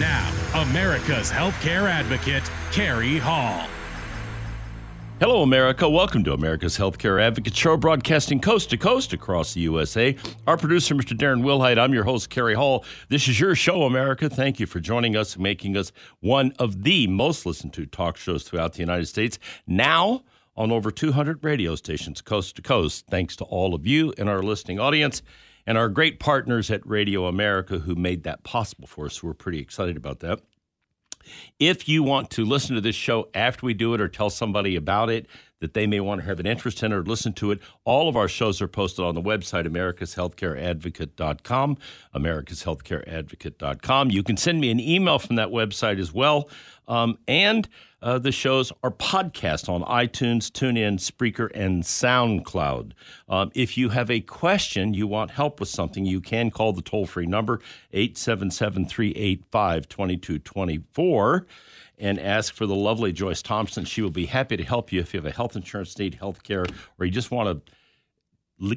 Now, America's Healthcare Advocate, Carrie Hall. Hello, America. Welcome to America's Healthcare Advocate Show, broadcasting coast to coast across the USA. Our producer, Mr. Darren Wilhite. I'm your host, Carrie Hall. This is your show, America. Thank you for joining us and making us one of the most listened to talk shows throughout the United States. Now, on over 200 radio stations coast to coast, thanks to all of you and our listening audience and our great partners at Radio America who made that possible for us. We're pretty excited about that. If you want to listen to this show after we do it or tell somebody about it that they may want to have an interest in or listen to it, all of our shows are posted on the website, americashealthcareadvocate.com, americashealthcareadvocate.com. You can send me an email from that website as well. Um, and uh, the shows are podcast on iTunes, TuneIn, Spreaker, and SoundCloud. Um, if you have a question, you want help with something, you can call the toll free number 877 385 2224 and ask for the lovely Joyce Thompson. She will be happy to help you if you have a health insurance need, health care, or you just want to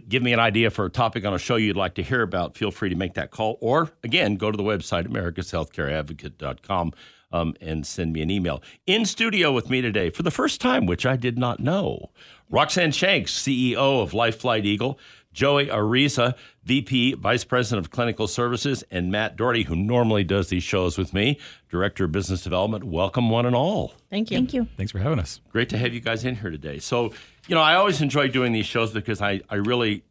give me an idea for a topic on a show you'd like to hear about, feel free to make that call. Or again, go to the website, americashealthcareadvocate.com, um, and send me an email. In studio with me today, for the first time, which I did not know, Roxanne Shanks, CEO of Life Flight Eagle, Joey Araiza, VP, Vice President of Clinical Services, and Matt Doherty, who normally does these shows with me, Director of Business Development. Welcome, one and all. Thank you. Thank you. Thanks for having us. Great to have you guys in here today. So, you know, I always enjoy doing these shows because I, I really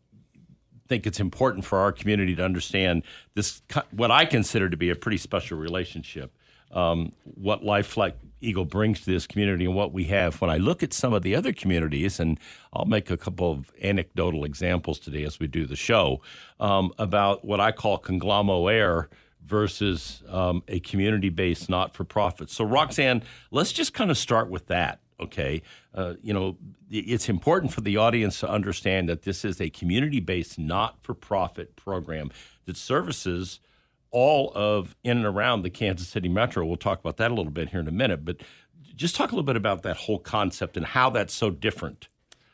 think it's important for our community to understand this, what I consider to be a pretty special relationship. Um, what Life Flight Eagle brings to this community and what we have. When I look at some of the other communities, and I'll make a couple of anecdotal examples today as we do the show um, about what I call conglomerate air versus um, a community based not for profit. So, Roxanne, let's just kind of start with that. Okay. Uh, you know, it's important for the audience to understand that this is a community based not for profit program that services all of in and around the Kansas City metro. We'll talk about that a little bit here in a minute, but just talk a little bit about that whole concept and how that's so different.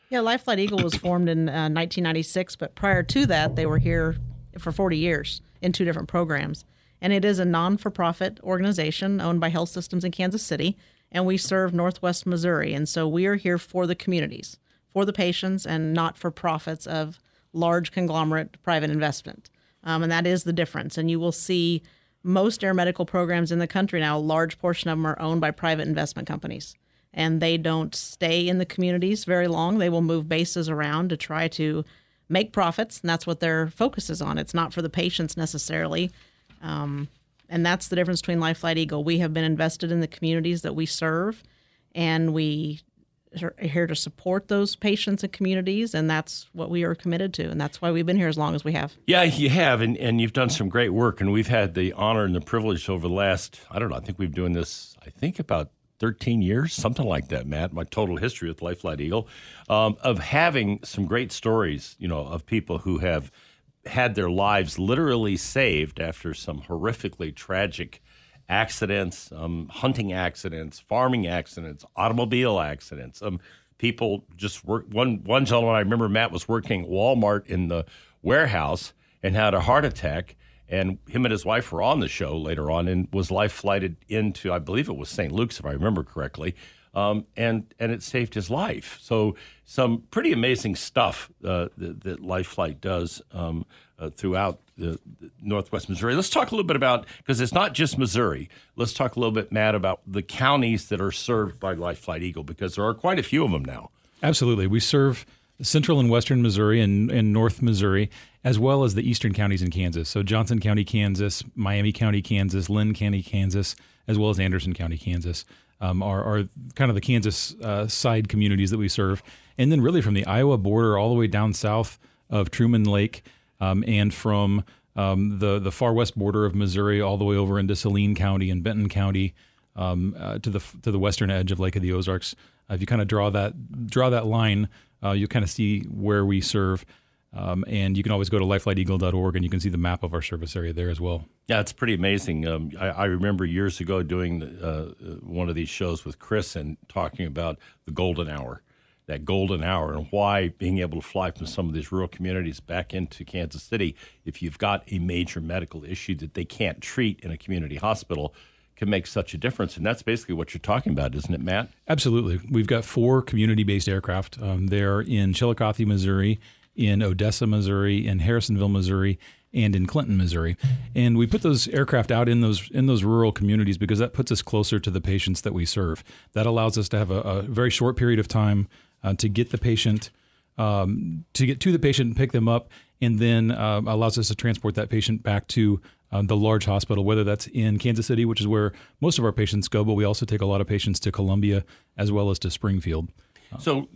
Yeah, Life Flight Eagle was formed in uh, 1996, but prior to that, they were here for 40 years in two different programs. And it is a non for profit organization owned by health systems in Kansas City, and we serve Northwest Missouri. And so we are here for the communities, for the patients, and not for profits of large conglomerate private investment. Um, and that is the difference. And you will see most air medical programs in the country now, a large portion of them are owned by private investment companies. And they don't stay in the communities very long. They will move bases around to try to make profits. And that's what their focus is on. It's not for the patients necessarily. Um, and that's the difference between Life Flight Eagle. We have been invested in the communities that we serve, and we here to support those patients and communities, and that's what we are committed to, and that's why we've been here as long as we have. Yeah, you have, and, and you've done some great work, and we've had the honor and the privilege over the last, I don't know, I think we've been doing this, I think about 13 years, something like that, Matt, my total history with Life Flight Eagle, um, of having some great stories, you know, of people who have had their lives literally saved after some horrifically tragic accidents, um, hunting accidents, farming accidents, automobile accidents. Um, people just work. One one gentleman I remember, Matt was working Walmart in the warehouse and had a heart attack. And him and his wife were on the show later on, and was life flighted into, I believe it was St. Luke's, if I remember correctly, um, and and it saved his life. So some pretty amazing stuff uh, that, that Life Flight does um, uh, throughout the, the Northwest Missouri. Let's talk a little bit about because it's not just Missouri. Let's talk a little bit, Matt, about the counties that are served by Life Flight Eagle because there are quite a few of them now. Absolutely. We serve central and western Missouri and, and north Missouri, as well as the eastern counties in Kansas. So Johnson County, Kansas, Miami County, Kansas, Linn County, Kansas, as well as Anderson County, Kansas. Um, are, are kind of the Kansas uh, side communities that we serve. And then, really, from the Iowa border all the way down south of Truman Lake um, and from um, the, the far west border of Missouri all the way over into Saline County and Benton County um, uh, to, the, to the western edge of Lake of the Ozarks. Uh, if you kind of draw that, draw that line, uh, you kind of see where we serve. Um, and you can always go to lifeflighteagle.org and you can see the map of our service area there as well. Yeah, it's pretty amazing. Um, I, I, remember years ago doing uh, one of these shows with Chris and talking about the golden hour, that golden hour, and why being able to fly from some of these rural communities back into Kansas City, if you've got a major medical issue that they can't treat in a community hospital, can make such a difference. And that's basically what you're talking about, isn't it, Matt? Absolutely. We've got four community based aircraft. Um, they're in Chillicothe, Missouri in Odessa, Missouri, in Harrisonville, Missouri, and in Clinton, Missouri. And we put those aircraft out in those in those rural communities because that puts us closer to the patients that we serve. That allows us to have a, a very short period of time uh, to get the patient um, to get to the patient and pick them up, and then uh, allows us to transport that patient back to uh, the large hospital, whether that's in Kansas City, which is where most of our patients go, but we also take a lot of patients to Columbia as well as to Springfield. So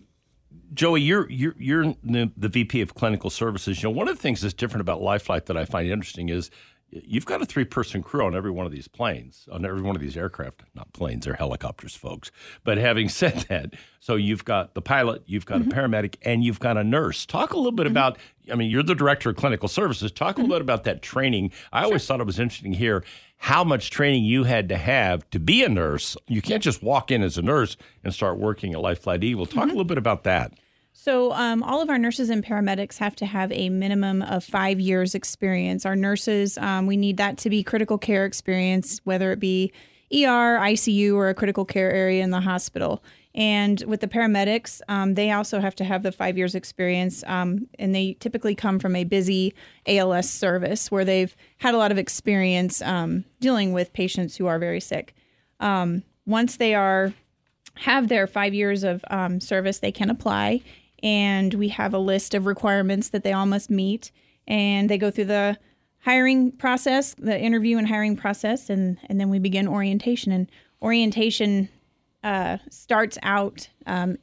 Joey, you're you're you're the, the, VP of Clinical Services. You know, one of the things that's different about LifeFlight that I find interesting is you've got a three person crew on every one of these planes, on every one of these aircraft. Not planes, they're helicopters, folks. But having said that, so you've got the pilot, you've got mm-hmm. a paramedic, and you've got a nurse. Talk a little bit mm-hmm. about. I mean, you're the director of clinical services. Talk a little mm-hmm. bit about that training. I always thought it was interesting here how much training you had to have to be a nurse. You can't just walk in as a nurse and start working at LifeFlight Eagle. Talk mm-hmm. a little bit about that. So, um, all of our nurses and paramedics have to have a minimum of five years' experience. Our nurses, um, we need that to be critical care experience, whether it be ER, ICU, or a critical care area in the hospital. And with the paramedics, um, they also have to have the five years experience, um, and they typically come from a busy ALS service where they've had a lot of experience um, dealing with patients who are very sick. Um, once they are have their five years of um, service, they can apply, and we have a list of requirements that they all must meet, and they go through the hiring process, the interview and hiring process, and and then we begin orientation. And orientation uh, starts out um,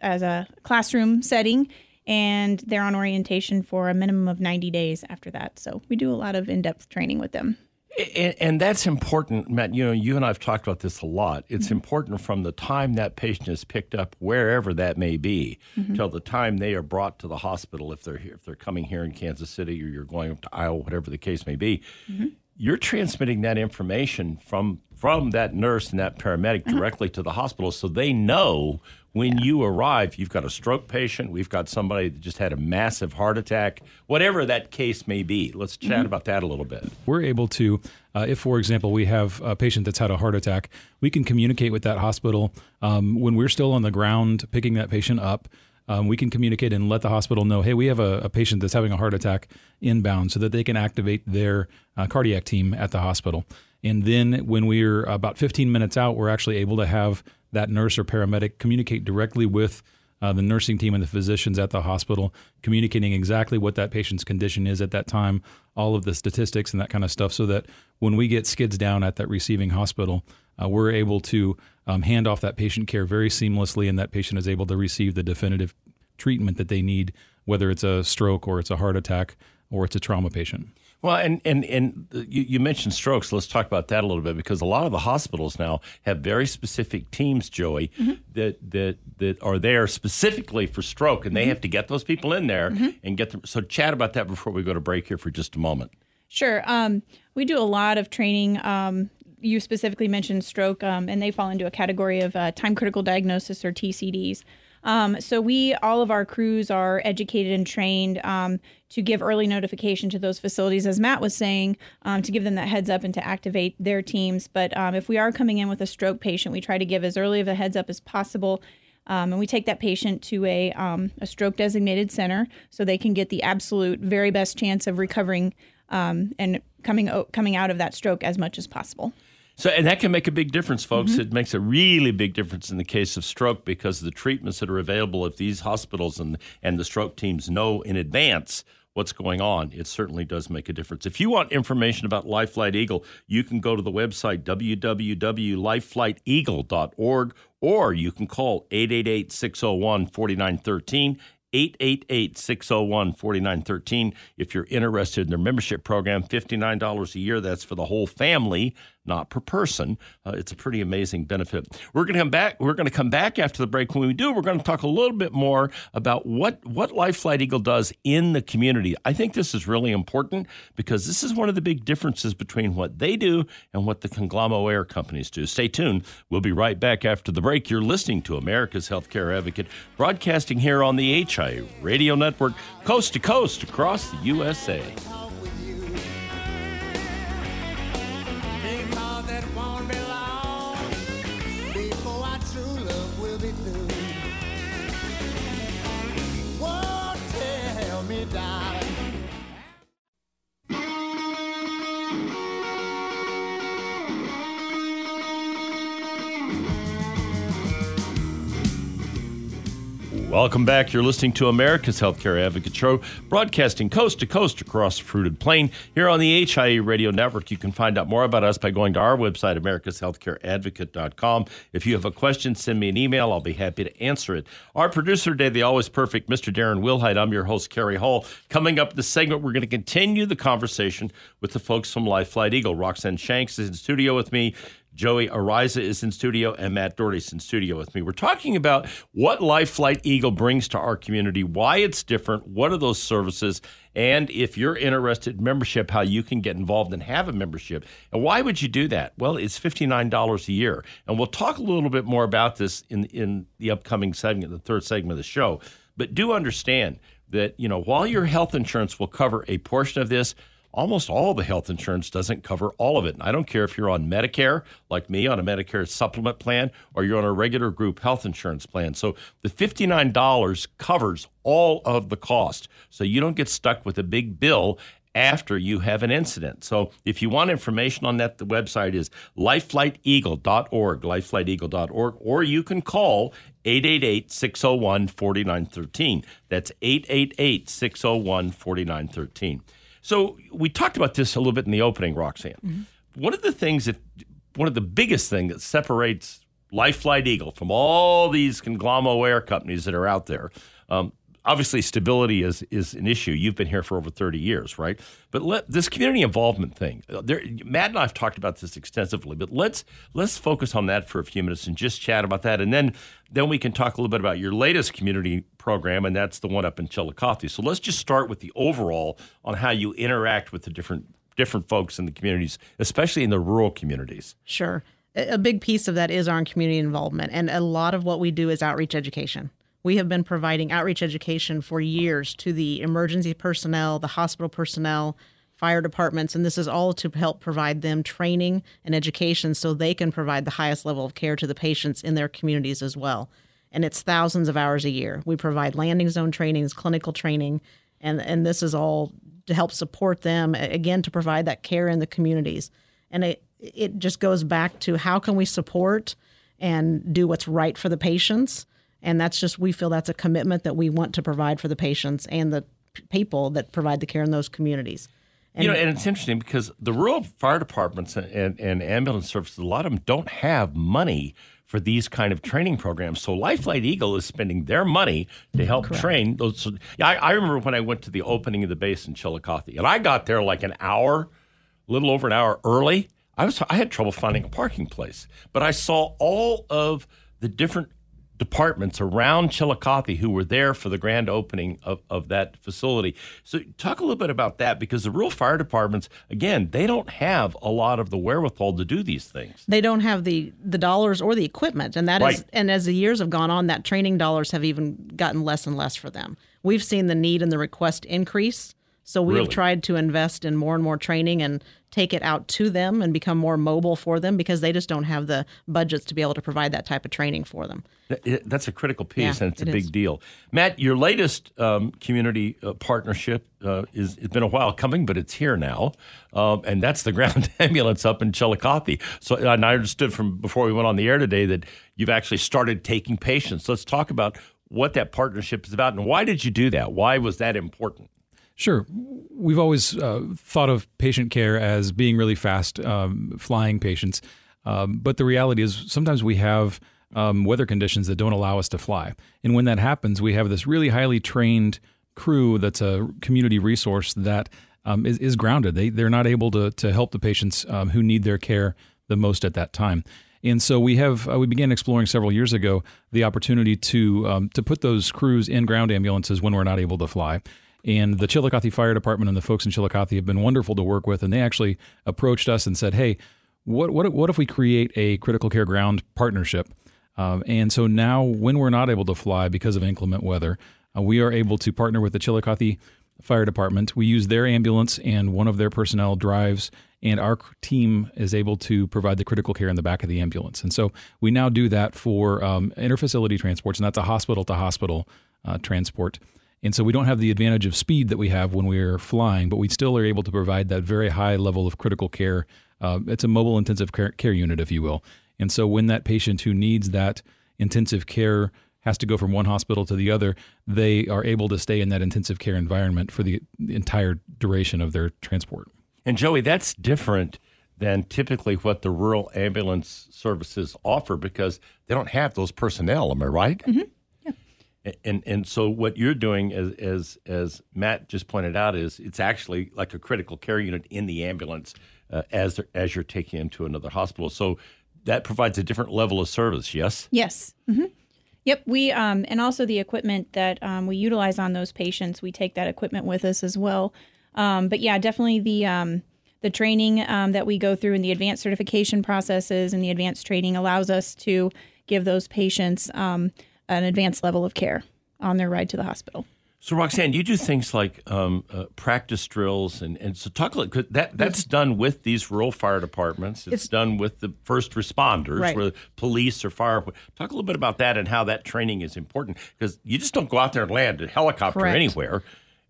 as a classroom setting, and they're on orientation for a minimum of 90 days after that. So we do a lot of in depth training with them. And, and, that's important, Matt. You know, you and I have talked about this a lot. It's mm-hmm. important from the time that patient is picked up, wherever that may be, mm-hmm. till the time they are brought to the hospital. If they're here, if they're coming here in Kansas City, or you're going up to Iowa, whatever the case may be, mm-hmm. you're transmitting that information from from that nurse and that paramedic uh-huh. directly to the hospital, so they know when yeah. you arrive, you've got a stroke patient, we've got somebody that just had a massive heart attack, whatever that case may be. Let's chat mm-hmm. about that a little bit. We're able to, uh, if for example, we have a patient that's had a heart attack, we can communicate with that hospital um, when we're still on the ground picking that patient up. Um, we can communicate and let the hospital know, hey, we have a, a, patient that's having a heart attack inbound so that they can activate their uh, cardiac team at the hospital. And then when we're about 15 minutes out, we're actually able to have that nurse or paramedic communicate directly with uh, the nursing team and the physicians at the hospital, communicating exactly what that patient's condition is at that time, all of the statistics and that kind of stuff, so that when we get skids down at that receiving hospital, uh, we're able to um, hand off that patient care very seamlessly, and that patient is able to receive the definitive treatment that they need, whether it's a stroke or it's a heart attack or it's a trauma patient. Well, and and and you, you, mentioned strokes. Let's talk about that a little bit because a lot of the hospitals now have very specific teams, Joey, mm-hmm. that that that are there specifically for stroke, and they mm-hmm. have to get those people in there mm-hmm. and get them. So, chat about that before we go to break here for just a moment. Sure. Um, we do a lot of training. Um, you specifically mentioned stroke, um, and they fall into a category of uh, time critical diagnosis or TCDs. Um, so we, all of our crews are educated and trained um, to give early notification to those facilities, as Matt was saying, um, to give them that heads up and to activate their teams. But um, if we are coming in with a stroke patient, we try to give as early of a heads up as possible. Um, and we take that patient to a, um, a stroke designated center so they can get the absolute very best chance of recovering and coming coming out of that stroke as much as possible. So, and that can make a big difference, folks. Mm-hmm. It makes a really big difference in the case of stroke because the treatments that are available at these hospitals and, and the stroke teams know in advance what's going on. It certainly does make a difference. If you want information about Life Flight Eagle, you can go to the website www.lifeflighteagle.org or you can call 888 601 4913. 888 601 4913. If you're interested in their membership program, $59 a year. That's for the whole family, not per person. Uh, it's a pretty amazing benefit. We're going to come back. We're going to come back after the break. When we do, we're going to talk a little bit more about what, what Life Flight Eagle does in the community. I think this is really important because this is one of the big differences between what they do and what the conglomerate air companies do. Stay tuned. We'll be right back after the break. You're listening to America's Healthcare Advocate, broadcasting here on the HI Radio Network, coast to coast across the USA. Welcome back. You're listening to America's Healthcare Advocate Show, broadcasting coast to coast across the fruited plain. Here on the HIE Radio Network, you can find out more about us by going to our website, americashealthcareadvocate.com. If you have a question, send me an email. I'll be happy to answer it. Our producer today, the always perfect Mr. Darren Wilhite. I'm your host, Kerry Hall. Coming up this segment, we're going to continue the conversation with the folks from Life Flight Eagle. Roxanne Shanks is in studio with me. Joey Araiza is in studio and Matt Doherty's in studio with me. We're talking about what Life Flight Eagle brings to our community, why it's different, what are those services, and if you're interested in membership, how you can get involved and have a membership. And why would you do that? Well, it's $59 a year. And we'll talk a little bit more about this in, in the upcoming segment, the third segment of the show. But do understand that, you know, while your health insurance will cover a portion of this, almost all the health insurance doesn't cover all of it. And I don't care if you're on Medicare, like me, on a Medicare supplement plan, or you're on a regular group health insurance plan. So the $59 covers all of the cost. So you don't get stuck with a big bill after you have an incident. So if you want information on that, the website is lifeflighteagle.org, lifeflighteagle.org, or you can call 888 601 4913. That's 888 601 4913. So we talked about this a little bit in the opening, Roxanne. Mm-hmm. One of the things that, one of the biggest thing that separates Life Flight Eagle from all these conglomerate air companies that are out there, um, obviously stability is is an issue. You've been here for over thirty years, right? But let, this community involvement thing, uh, there, Matt and I have talked about this extensively. But let's let's focus on that for a few minutes and just chat about that, and then then we can talk a little bit about your latest community program, and that's the one up in Chillicothe. So let's just start with the overall on how you interact with the different different folks in the communities, especially in the rural communities. Sure. A big piece of that is our community involvement, and a lot of what we do is outreach education. We have been providing outreach education for years to the emergency personnel, the hospital personnel, fire departments, and this is all to help provide them training and education so they can provide the highest level of care to the patients in their communities as well. And it's thousands of hours a year. We provide landing zone trainings, clinical training, and, and this is all to help support them, again, to provide that care in the communities. And it, it just goes back to how can we support and do what's right for the patients and that's just we feel that's a commitment that we want to provide for the patients and the people that provide the care in those communities. you know, and it's interesting because the rural fire departments and, and, and ambulance services, a lot of them don't have money for these kind of training programs. So Life Flight Eagle is spending their money to help train those. I, I remember when I went to the opening of the base in Chillicothe, and I got there like an hour, a little over an hour early. I was I had trouble finding a parking place, but I saw all of the different departments around Chillicothe who were there for the grand opening of, of that facility. So talk a little bit about that because the rural fire departments, again, they don't have a lot of the wherewithal to do these things. They don't have the the dollars or the equipment, and that is Right. and as the years have gone on, that training dollars have even gotten less and less for them. We've seen the need and the request increase So we've Really? tried to invest in more and more training and take it out to them and become more mobile for them because they just don't have the budgets to be able to provide that type of training for them. That's a critical piece, Yeah, and it's a big is. deal. Matt, your latest um, community uh, partnership uh, is it's been a while coming, but it's here now, um, and that's the ground ambulance up in Chillicothe. So, and I understood from before we went on the air today that you've actually started taking patients. Let's talk about what that partnership is about, and why did you do that? Why was that important? Sure. We've always uh, thought of patient care as being really fast um, flying patients. Um, but the reality is sometimes we have um, weather conditions that don't allow us to fly. And when that happens, we have this really highly trained crew that's a community resource that um, is, is grounded. They, they're not able to, to help the patients um, who need their care the most at that time. And so we have uh, we began exploring several years ago the opportunity to um, to put those crews in ground ambulances when we're not able to fly. And the Chillicothe Fire Department and the folks in Chillicothe have been wonderful to work with, and they actually approached us and said, "Hey, what what what if we create a critical care ground partnership?" Um, and so now, when we're not able to fly because of inclement weather, uh, we are able to partner with the Chillicothe Fire Department. We use their ambulance, and one of their personnel drives, and our team is able to provide the critical care in the back of the ambulance. And so we now do that for um, interfacility transports, and that's a hospital to hospital uh, transport. And so we don't have the advantage of speed that we have when we're flying, but we still are able to provide that very high level of critical care. Uh, it's a mobile intensive care, care unit, if you will. And so when that patient who needs that intensive care has to go from one hospital to the other, they are able to stay in that intensive care environment for the entire duration of their transport. And Joey, that's different than typically what the rural ambulance services offer because they don't have those personnel. Am I right? Mm-hmm. And and so what you're doing, as as as Matt just pointed out, is it's actually like a critical care unit in the ambulance uh, as as you're taking them to another hospital. So that provides a different level of service. Yes. Yes. hmm Yep. We um, and also the equipment that um, we utilize on those patients, we take that equipment with us as well. Um, but yeah, definitely the um, the training um, that we go through and the advanced certification processes and the advanced training allows us to give those patients um, an advanced level of care on their ride to the hospital. So Roxanne, you do things like um, uh, practice drills, and, and so talk a little. 'cause That that's done with these rural fire departments. It's, It's- done with the first responders, Right. where police or fire. Talk a little bit about that and how that training is important because you just don't go out there and land a helicopter Correct. anywhere.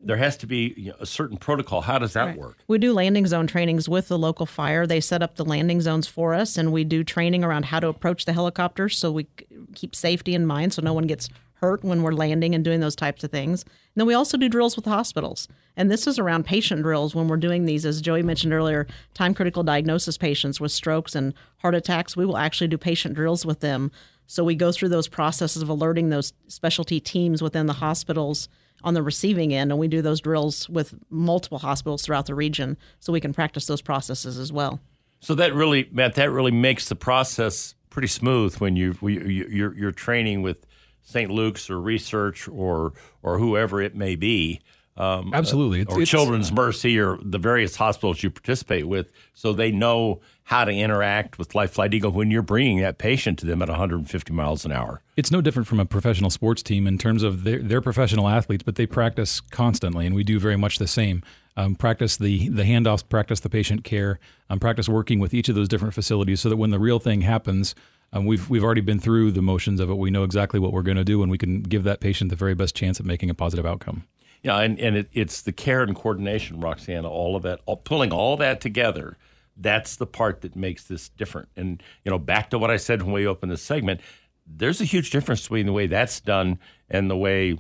There has to be you know, a certain protocol. How does that work? We do landing zone trainings with the local fire. They set up the landing zones for us, and we do training around how to approach the helicopters so we keep safety in mind so no one gets hurt when we're landing and doing those types of things. And then we also do drills with hospitals. And this is around patient drills when we're doing these, as Joey mentioned earlier, time critical diagnosis patients with strokes and heart attacks. We will actually do patient drills with them. So we go through those processes of alerting those specialty teams within the hospitals on the receiving end, and we do those drills with multiple hospitals throughout the region so we can practice those processes as well. So that really, Matt, that really makes the process pretty smooth when you you- you- you're you're training with St. Luke's or research or or whoever it may be. Um, Absolutely. It's- or it's- Children's Mercy or the various hospitals you participate with, so they know how to interact with Life Flight Eagle when you're bringing that patient to them at 150 miles an hour. It's no different from a professional sports team in terms of they're, they're professional athletes, but they practice constantly, and we do very much the same. Um, practice the the handoffs, practice the patient care, um, practice working with each of those different facilities, so that when the real thing happens, um, we've we've already been through the motions of it. We know exactly what we're going to do, and we can give that patient the very best chance at making a positive outcome. Yeah, and, and it, it's the care and coordination, Roxanne, all of that, all, pulling all that together. That's the part that makes this different. And, you know, back to what I said when we opened this segment, there's a huge difference between the way that's done and the way,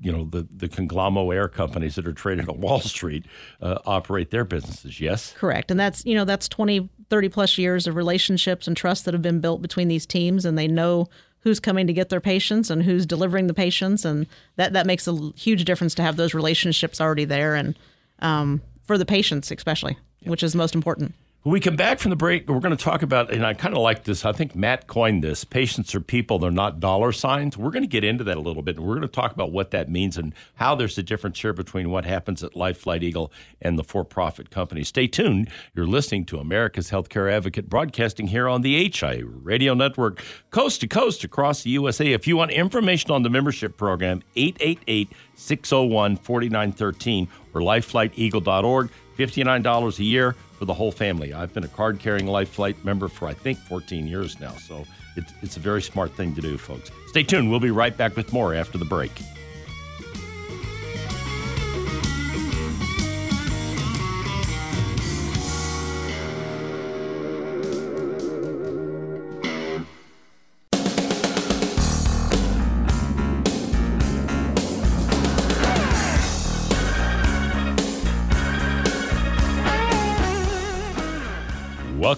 you know, the, the conglomerates air companies that are traded on Wall Street uh, operate their businesses. Yes? Correct. And that's, you know, that's 20, 30 plus years of relationships and trust that have been built between these teams and they know who's coming to get their patients and who's delivering the patients and that that makes a huge difference to have those relationships already there and um, for the patients especially, which is most important. When we come back from the break, we're going to talk about, and I kind of like this. I think Matt coined this patients are people, they're not dollar signs. We're going to get into that a little bit, and we're going to talk about what that means and how there's a difference here between what happens at Life Flight Eagle and the for profit company. Stay tuned. You're listening to America's Healthcare Advocate broadcasting here on the HI Radio Network, coast to coast across the USA. If you want information on the membership program, 888 601 4913 or lifeflighteagle.org, $59 a year for the whole family. I've been a card carrying Life Flight member for, I think, 14 years now. So it's, it's a very smart thing to do, folks. Stay tuned. We'll be right back with more after the break.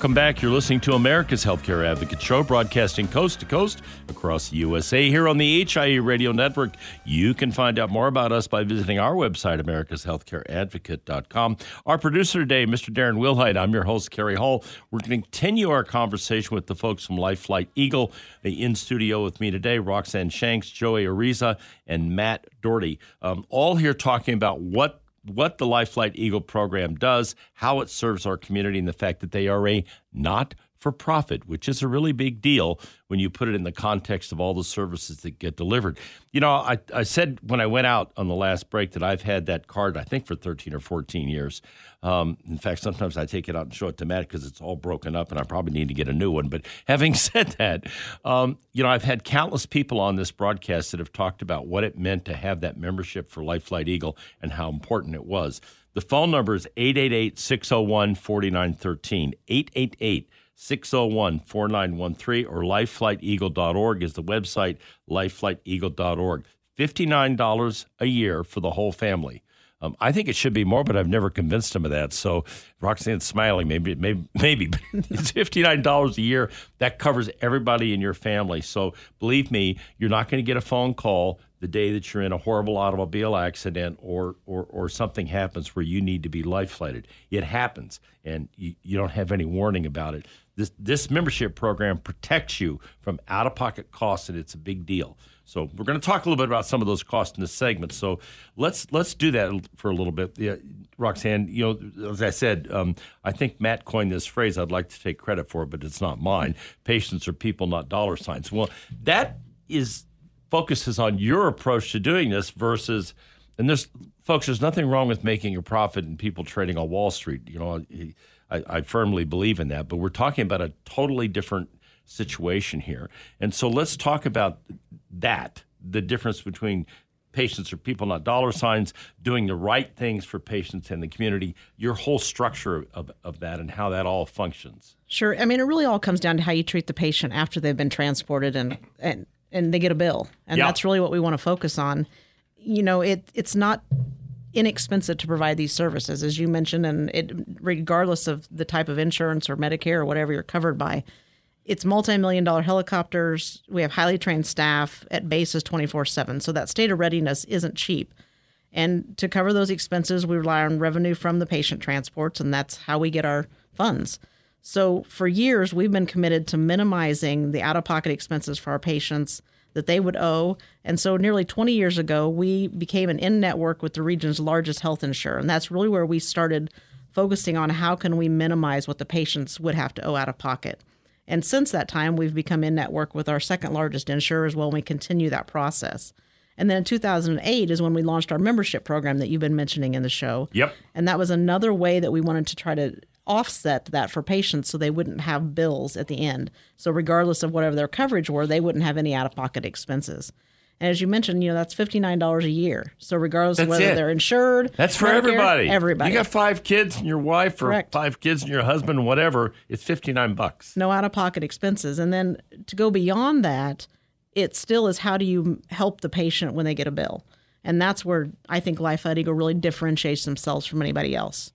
Welcome back. You're listening to America's Healthcare Advocate Show, broadcasting coast to coast across the USA here on the HIE Radio Network. You can find out more about us by visiting our website, americashealthcareadvocate.com. Our producer today, Mr. Darren Wilhite. I'm your host, Kerry Hall. We're going to continue our conversation with the folks from Life Flight Eagle. In studio with me today, Roxanne Shanks, Joey Araiza, and Matt Doherty. Um, all here talking about what what the Life Flight Eagle program does, how it serves our community, and the fact that they are a not for profit, which is a really big deal when you put it in the context of all the services that get delivered. You know, I, I said when I went out on the last break that I've had that card, I think, for 13 or 14 years. Um, in fact, sometimes I take it out and show it to Matt because it's all broken up and I probably need to get a new one. But having said that, um, you know, I've had countless people on this broadcast that have talked about what it meant to have that membership for Life Flight Eagle and how important it was. The phone number is 888 601 4913. 888 601 4913 or lifeflighteagle.org is the website, lifeflighteagle.org. $59 a year for the whole family. Um, I think it should be more, but I've never convinced him of that. So Roxanne's smiling. Maybe, maybe, maybe. it's fifty nine dollars a year. That covers everybody in your family. So believe me, you're not going to get a phone call the day that you're in a horrible automobile accident or, or, or something happens where you need to be life flighted. It happens, and you, you don't have any warning about it. This, this membership program protects you from out of pocket costs, and it's a big deal. So we're going to talk a little bit about some of those costs in this segment. So let's let's do that for a little bit. Yeah, Roxanne, you know, as I said, um, I think Matt coined this phrase. I'd like to take credit for it, but it's not mine. Patients are people, not dollar signs. Well, that is focuses on your approach to doing this versus, and there's folks. There's nothing wrong with making a profit and people trading on Wall Street. You know, I, I firmly believe in that. But we're talking about a totally different situation here. And so let's talk about that the difference between patients or people, not dollar signs, doing the right things for patients and the community, your whole structure of, of that and how that all functions. Sure. I mean, it really all comes down to how you treat the patient after they've been transported and, and, and they get a bill. And Yeah. that's really what we want to focus on. You know, it it's not inexpensive to provide these services, as you mentioned, and it regardless of the type of insurance or Medicare or whatever you're covered by. It's multi-million dollar helicopters. We have highly trained staff at bases 24/7. So that state of readiness isn't cheap. And to cover those expenses, we rely on revenue from the patient transports, and that's how we get our funds. So for years, we've been committed to minimizing the out of pocket expenses for our patients that they would owe. And so nearly 20 years ago, we became an in network with the region's largest health insurer. And that's really where we started focusing on how can we minimize what the patients would have to owe out of pocket. And since that time, we've become in network with our second largest insurer as well, and we continue that process. And then in 2008 is when we launched our membership program that you've been mentioning in the show. Yep. And that was another way that we wanted to try to offset that for patients so they wouldn't have bills at the end. So regardless of whatever their coverage were, they wouldn't have any out of pocket expenses. And as you mentioned, you know, that's $59 a year. So regardless That's of whether it. they're insured, That's for Medicare, everybody. Everybody. You got five kids and your wife, or Correct. five kids and your husband, whatever. It's fifty nine bucks. no out of pocket expenses. And then to go beyond that, it still is how do you help the patient when they get a bill? And that's where I think Life Eagle really differentiates themselves from anybody else.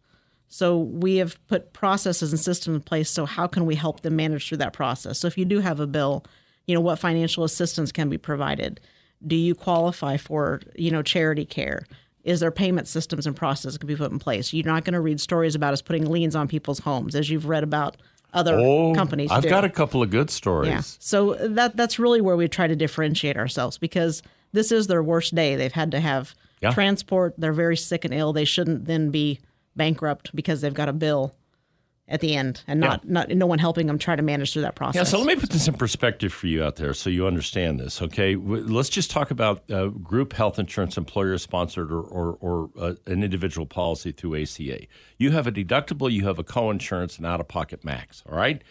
So we have put processes and systems in place. So how can we help them manage through that process? So if you do have a bill, you know what financial assistance can be provided? Do you qualify for you know charity care? is there payment systems and processes that can be put in place. You're not going to read stories about us putting liens on people's homes, as you've read about other Oh, companies. I've do. got a couple of good stories. Yeah. So that that's really where we try to differentiate ourselves because this is their worst day. They've had to have Yeah. transport. They're very sick and ill. They shouldn't then be bankrupt because they've got a bill at the end and not not no one helping them try to manage through that process. Yeah, so let me put this in perspective for you out there so you understand this, okay? Let's just talk about uh, group health insurance, employer sponsored, or, or, or uh, an individual policy through ACA. You have a deductible, you have a co insurance, and out of pocket max, all right?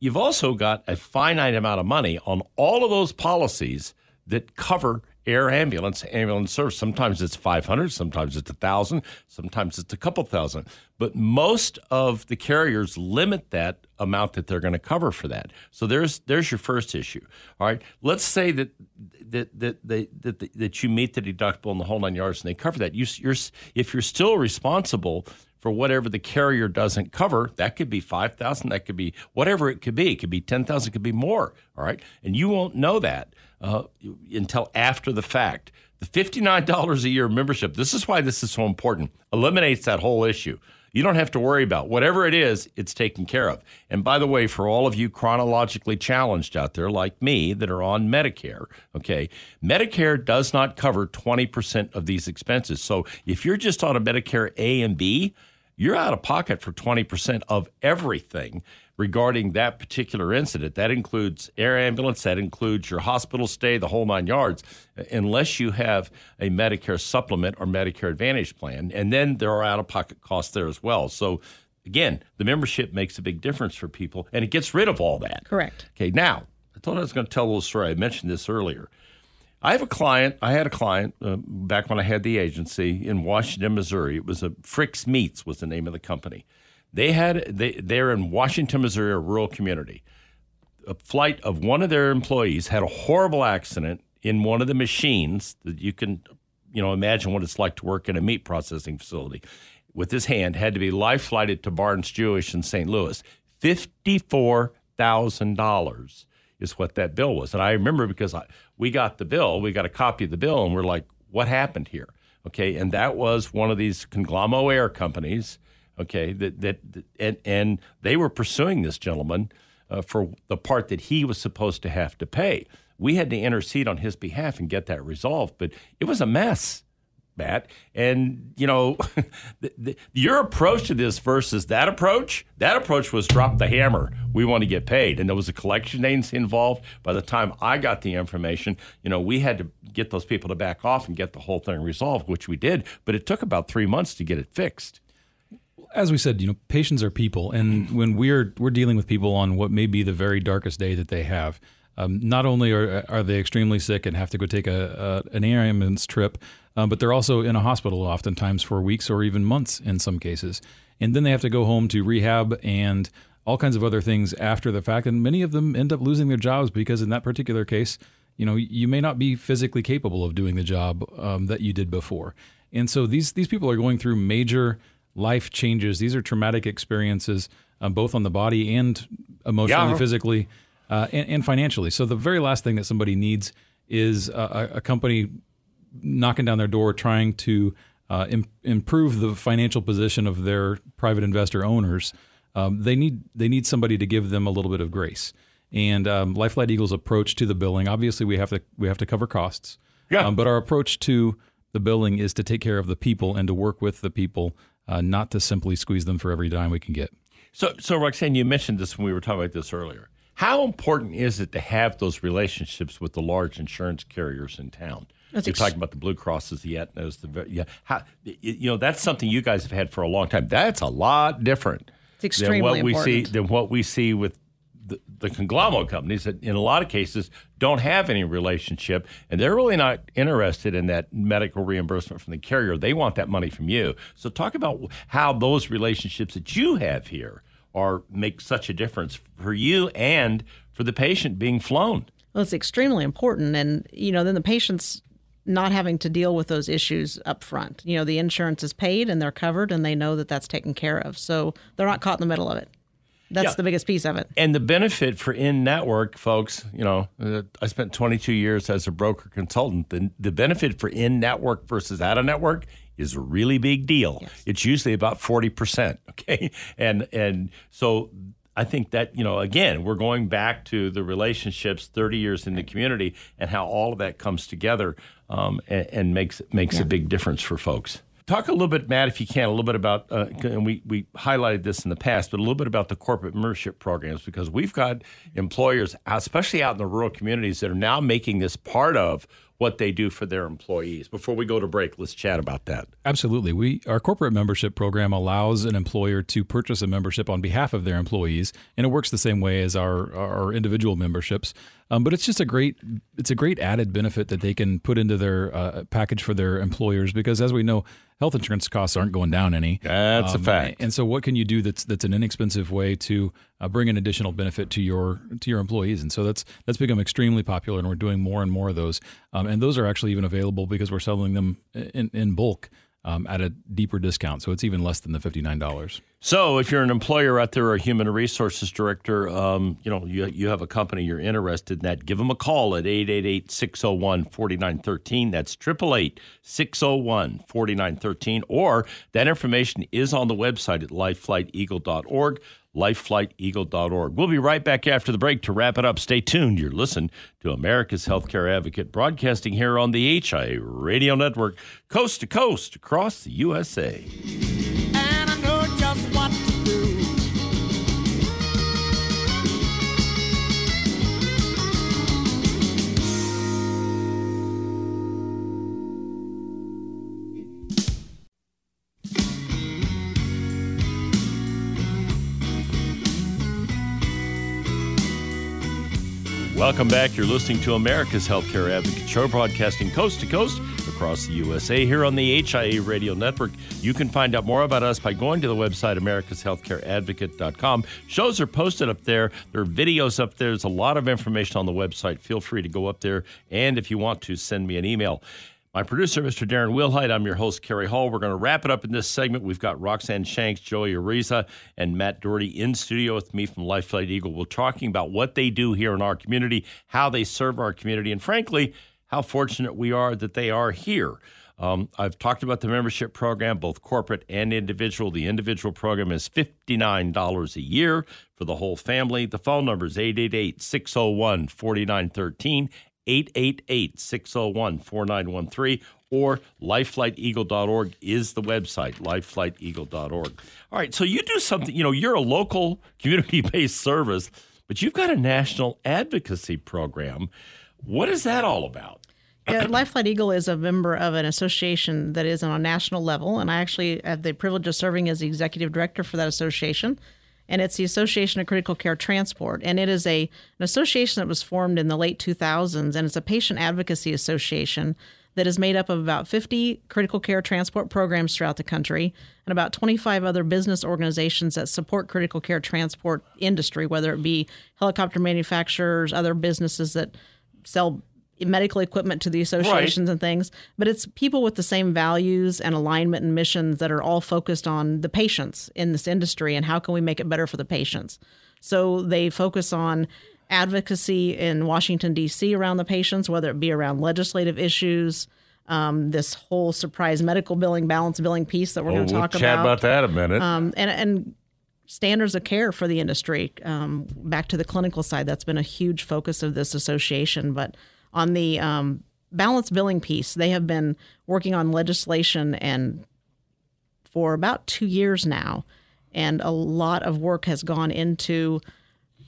You've also got a finite amount of money on all of those policies that cover air ambulance, ambulance service. Sometimes it's 500, sometimes it's 1,000, sometimes it's a couple thousand. But most of the carriers limit that amount that they're going to cover for that. So there's there's your first issue. All right. Let's say that that that they, that, that you meet the deductible and the whole nine yards and they cover that. You, you're if you're still responsible for whatever the carrier doesn't cover. That could be five thousand. That could be whatever it could be. It could be ten thousand. It could be more. All right, and you won't know that uh, until after the fact. The fifty nine dollars a year membership. This is why this is so important. Eliminates that whole issue. You don't have to worry about whatever it is, it's taken care of. And by the way, for all of you chronologically challenged out there like me that are on Medicare, okay, Medicare does not cover 20% of these expenses. So if you're just on a Medicare A and B, you're out of pocket for 20% of everything regarding that particular incident. That includes air ambulance, that includes your hospital stay, the whole nine yards, unless you have a Medicare supplement or Medicare Advantage plan. And then there are out of pocket costs there as well. So, again, the membership makes a big difference for people and it gets rid of all that. Correct. Okay, now, I thought I was going to tell a little story. I mentioned this earlier. I have a client. I had a client uh, back when I had the agency in Washington, Missouri. It was a Fricks Meats was the name of the company. They had they they're in Washington, Missouri, a rural community. A flight of one of their employees had a horrible accident in one of the machines that you can, you know, imagine what it's like to work in a meat processing facility. With his hand, had to be life flighted to Barnes Jewish in St. Louis. Fifty-four thousand dollars is what that bill was. And I remember because I, we got the bill, we got a copy of the bill, and we're like, what happened here? Okay, and that was one of these conglomerate air companies. Okay, that that, that and and they were pursuing this gentleman uh, for the part that he was supposed to have to pay. We had to intercede on his behalf and get that resolved, but it was a mess. Matt. And, you know, the, the, your approach to this versus that approach, that approach was drop the hammer. We want to get paid. And there was a collection agency involved. By the time I got the information, you know, we had to get those people to back off and get the whole thing resolved, which we did. But it took about three months to get it fixed. as we said, you know, patients are people, and when we're we're dealing with people on what may be the very darkest day that they have, um, not only are are they extremely sick and have to go take a, a an ambulance trip, um, but they're also in a hospital oftentimes for weeks or even months in some cases, and then they have to go home to rehab and all kinds of other things after the fact, and many of them end up losing their jobs because in that particular case, you know, you may not be physically capable of doing the job um, that you did before, and so these these people are going through major life changes. These are traumatic experiences, um, both on the body and emotionally, Yeah. physically, uh, and, and financially. So the very last thing that somebody needs is a, a- a company knocking down their door trying to uh, Im- improve the financial position of their private investor owners. Um, they need they need somebody to give them a little bit of grace. And um, Life Flight Eagle's approach to the billing, obviously, we have to we have to cover costs. Yeah. Um, but our approach to the billing is to take care of the people and to work with the people, uh, not to simply squeeze them for every dime we can get. So, so Roxanne, you mentioned this when we were talking about this earlier. How important is it to have those relationships with the large insurance carriers in town? That's You're ex- talking about the Blue Crosses, the Aetnas, the yeah. How, you know, that's something you guys have had for a long time. That's a lot different It's extremely than what extremely we see than what we see with the, the conglomerate companies that, in a lot of cases, don't have any relationship, and they're really not interested in that medical reimbursement from the carrier. They want that money from you. So, talk about how those relationships that you have here are make such a difference for you and for the patient being flown. Well, it's extremely important, and you know, then the patients not having to deal with those issues up front. You know, the insurance is paid and they're covered, and they know that that's taken care of, so they're not caught in the middle of it. That's Yeah. the biggest piece of it. And the benefit for in network folks, you know, uh, I spent 22 years as a broker consultant. The, the benefit for in network versus out of network is a really big deal. It's usually about 40%, okay? And and so I think that, you know, again, we're going back to the relationships 30 years in the community and how all of that comes together um, and, and makes makes a big difference for folks. Talk a little bit, Matt, if you can, a little bit about, uh, and we, we highlighted this in the past, but a little bit about the corporate membership programs because we've got employers, especially out in the rural communities, that are now making this part of what they do for their employees. Before we go to break, let's chat about that. Absolutely. We our corporate membership program allows an employer to purchase a membership on behalf of their employees, and it works the same way as our our individual memberships. Um, but it's just a great it's a great added benefit that they can put into their uh, package for their employers because, as we know, health insurance costs aren't going down any. That's a fact. And so, what can you do that's that's an inexpensive way to uh, bring an additional benefit to your to your employees? And so that's that's become extremely popular, and we're doing more and more of those. Um, and those are actually even available because we're selling them in, in bulk um, at a deeper discount. So it's even less than the fifty nine dollars. So, if you're an employer out there or a human resources director, um, you know, you, you have a company you're interested in that, give them a call at 888 601 4913. That's 888 601 4913. Or that information is on the website at lifeflighteagle.org, lifeflighteagle.org. We'll be right back after the break to wrap it up. Stay tuned. You're listening to America's Healthcare Advocate, broadcasting here on the HIA Radio Network, coast to coast across the USA. Welcome back. You're listening to America's Healthcare Advocate Show, broadcasting coast to coast across the USA here on the HIA Radio Network. You can find out more about us by going to the website americashealthcareadvocate.com. Shows are posted up there. There are videos up there. There's a lot of information on the website. Feel free to go up there. And if you want to, send me an email. My producer, Mr. Darren Wilhite. I'm your host, Kerry Hall. We're going to wrap it up in this segment. We've got Roxanne Shanks, Joey Araiza, and Matt Doherty in studio with me from Life Flight Eagle. We're talking about what they do here in our community, how they serve our community, and frankly, how fortunate we are that they are here. Um, I've talked about the membership program, both corporate and individual. The individual program is $59 a year for the whole family. The phone number is 888 601 4913. 888 601 4913 or lifeflighteagle.org is the website, lifeflighteagle.org. All right, so you do something, you know, you're a local community based service, but you've got a national advocacy program. What is that all about? Yeah, Life Flight Eagle is a member of an association that is on a national level, and I actually have the privilege of serving as the executive director for that association. And it's the Association of Critical Care Transport, and it is a an association that was formed in the late 2000s, and it's a patient advocacy association that is made up of about 50 critical care transport programs throughout the country and about 25 other business organizations that support critical care transport industry, whether it be helicopter manufacturers, other businesses that sell medical equipment to the associations and things, but it's people with the same values and alignment and missions that are all focused on the patients in this industry and how can we make it better for the patients. So they focus on advocacy in Washington D.C. around the patients, whether it be around legislative issues. Um, this whole surprise medical billing, balance billing piece that we're going to talk we'll talk chat about that a minute. um, and and standards of care for the industry. Um, back to the clinical side, that's been a huge focus of this association. But on the um, balance billing piece, they have been working on legislation and for about two years now, and a lot of work has gone into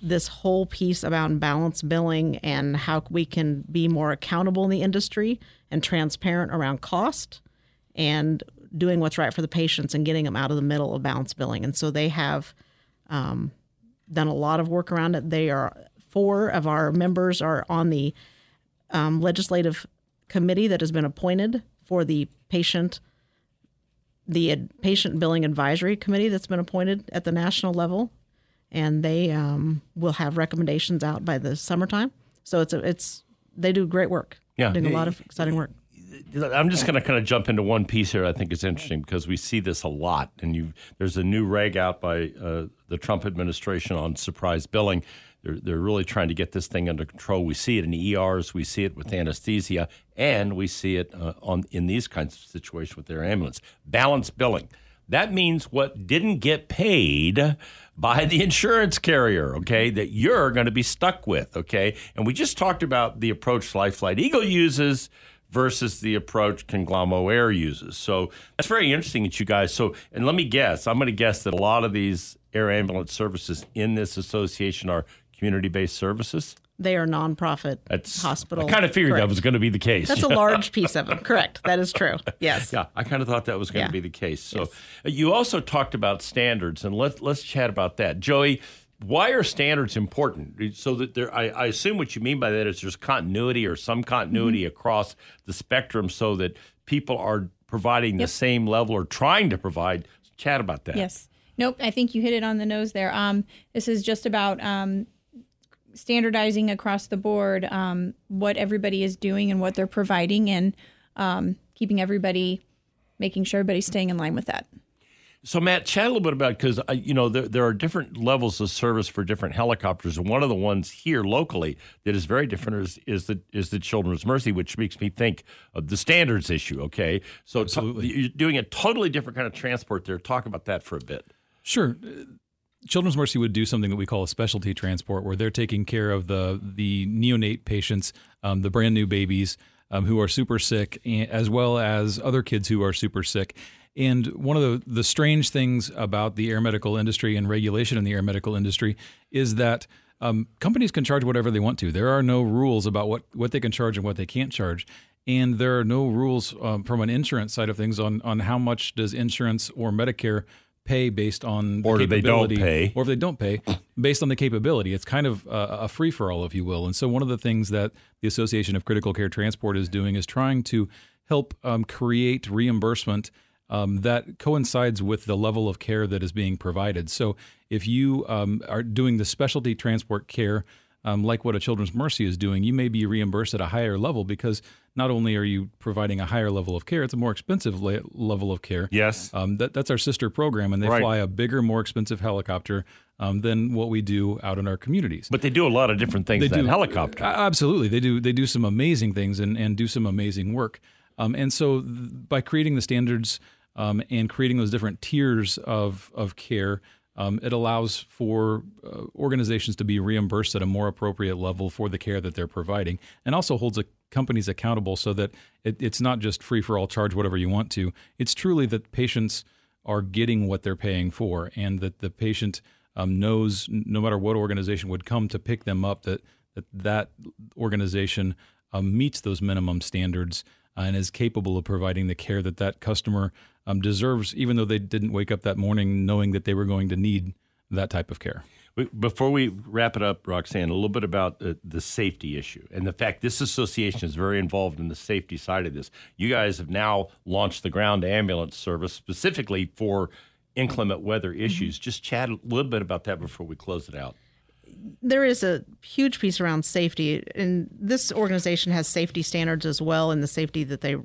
this whole piece about balance billing and how we can be more accountable in the industry and transparent around cost and doing what's right for the patients and getting them out of the middle of balance billing. And so they have um, done a lot of work around it. They are four of our members are on the um, legislative committee that has been appointed for the patient the ad- patient billing advisory committee that's been appointed at the national level and they um, will have recommendations out by the summertime so it's a, it's they do great work Yeah. doing a lot of exciting work I'm just going to kind of jump into one piece here. I think is interesting because we see this a lot, and you there's a new reg out by uh, the Trump administration on surprise billing. They're, they're really trying to get this thing under control. We see it in ERs, we see it with anesthesia, and we see it uh, on in these kinds of situations with their ambulance. Balance billing. That means what didn't get paid by the insurance carrier, okay, that you're going to be stuck with, okay? And we just talked about the approach Life Flight Eagle uses versus the approach Conglom Air uses. So that's very interesting that you guys. So, and let me guess, I'm going to guess that a lot of these air ambulance services in this association are community based services. They are nonprofit That's hospital. I kind of figured Correct. that was going to be the case. That's a large piece of it. Correct. That is true. Yes. Yeah, I kind of thought that was going Yeah. to be the case. So Yes. uh, you also talked about standards, and let's let's chat about that, Joey. Why are standards important? So that there, I, I assume what you mean by that is there's continuity or some continuity Mm-hmm. across the spectrum, so that people are providing the same level or trying to provide. Chat about that. Yes. Nope. I think you hit it on the nose there. Um, this is just about um, standardizing across the board um, what everybody is doing and what they're providing, and um, keeping everybody, making sure everybody's staying in line with that. So, Matt, chat a little bit about because you know there, there are different levels of service for different helicopters, and one of the ones here locally that is very different is, is the is the Children's Mercy, which makes me think of the standards issue. Okay, so Absolutely. you're doing a totally different kind of transport there. Talk about that for a bit. Sure. Children's Mercy would do something that we call a specialty transport, where they're taking care of the the neonate patients, um, the brand new babies um, who are super sick, as well as other kids who are super sick. And one of the, the strange things about the air medical industry and regulation in the air medical industry is that um, companies can charge whatever they want to. There are no rules about what, what they can charge and what they can't charge. And there are no rules um, from an insurance side of things on, on how much does insurance or Medicare pay based on the Or they don't pay. or if they don't pay based on the capability. It's kind of a, a free for all, if you will. And so, one of the things that the Association of Critical Care Transport is doing is trying to help um, create reimbursement um, that coincides with the level of care that is being provided. So, if you um, are doing the specialty transport care, um, like what a Children's Mercy is doing, you may be reimbursed at a higher level because not only are you providing a higher level of care, it's a more expensive le- level of care. Yes. Um, that, that's our sister program, and they Right. fly a bigger, more expensive helicopter um, than what we do out in our communities. But they do a lot of different things. they do helicopter. Absolutely. They do. They do some amazing things and, and do some amazing work. Um, and so, th- by creating the standards um, and creating those different tiers of of care, um, it allows for uh, organizations to be reimbursed at a more appropriate level for the care that they're providing, and also holds a companies accountable so that it, it's not just free for all, charge whatever you want to. It's truly that patients are getting what they're paying for, and that the patient um, knows no matter what organization would come to pick them up that that that organization um, meets those minimum standards and is capable of providing the care that that customer um, deserves, even though they didn't wake up that morning knowing that they were going to need that type of care. Before we wrap it up, Roxanne, a little bit about the, the safety issue and the fact this association is very involved in the safety side of this. You guys have now launched the ground ambulance service specifically for inclement weather issues. Just chat a little bit about that before we close it out. There is a huge piece around safety, and this organization has safety standards as well, and the safety that they,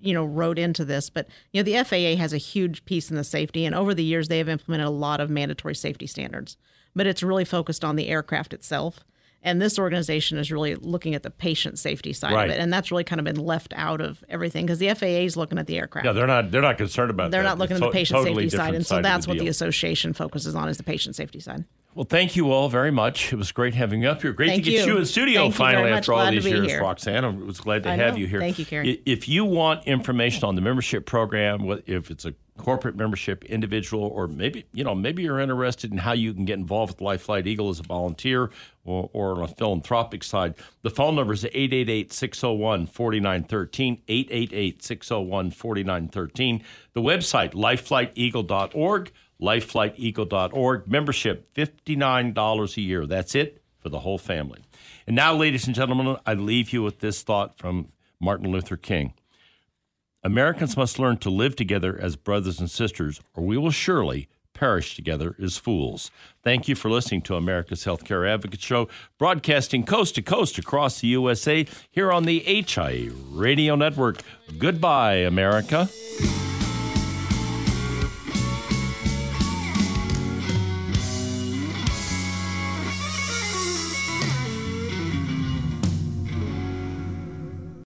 you know, wrote into this. But you know, the FAA has a huge piece in the safety, and over the years they have implemented a lot of mandatory safety standards. But it's really focused on the aircraft itself, and this organization is really looking at the patient safety side Right. of it, and that's really kind of been left out of everything because the FAA is looking at the aircraft. Yeah, they're not they're not concerned about They're that. not looking It's at the to- patient totally safety side, and so side that's what deal. the association focuses on is the patient safety side. Well, thank you all very much. It was great having you up here. Great Thank to get you. you in studio Thank finally after all Glad to these years, here. Roxanne. I was glad to I have know. you here. Thank you. I- If you want information on the membership program, if it's a corporate membership, individual, or maybe you know maybe you're interested in how you can get involved with Life Flight Eagle as a volunteer or, or on a philanthropic side, the phone number is 888-601-4913, 888-601-4913. The website, lifeflighteagle.org, lifeflighteagle.org. Membership, $59 a year. That's it for the whole family. And now, ladies and gentlemen, I leave you with this thought from Martin Luther King. Americans must learn to live together as brothers and sisters, or we will surely perish together as fools. Thank you for listening to America's Healthcare Advocate Show, broadcasting coast to coast across the USA here on the HIA Radio Network. Goodbye, America.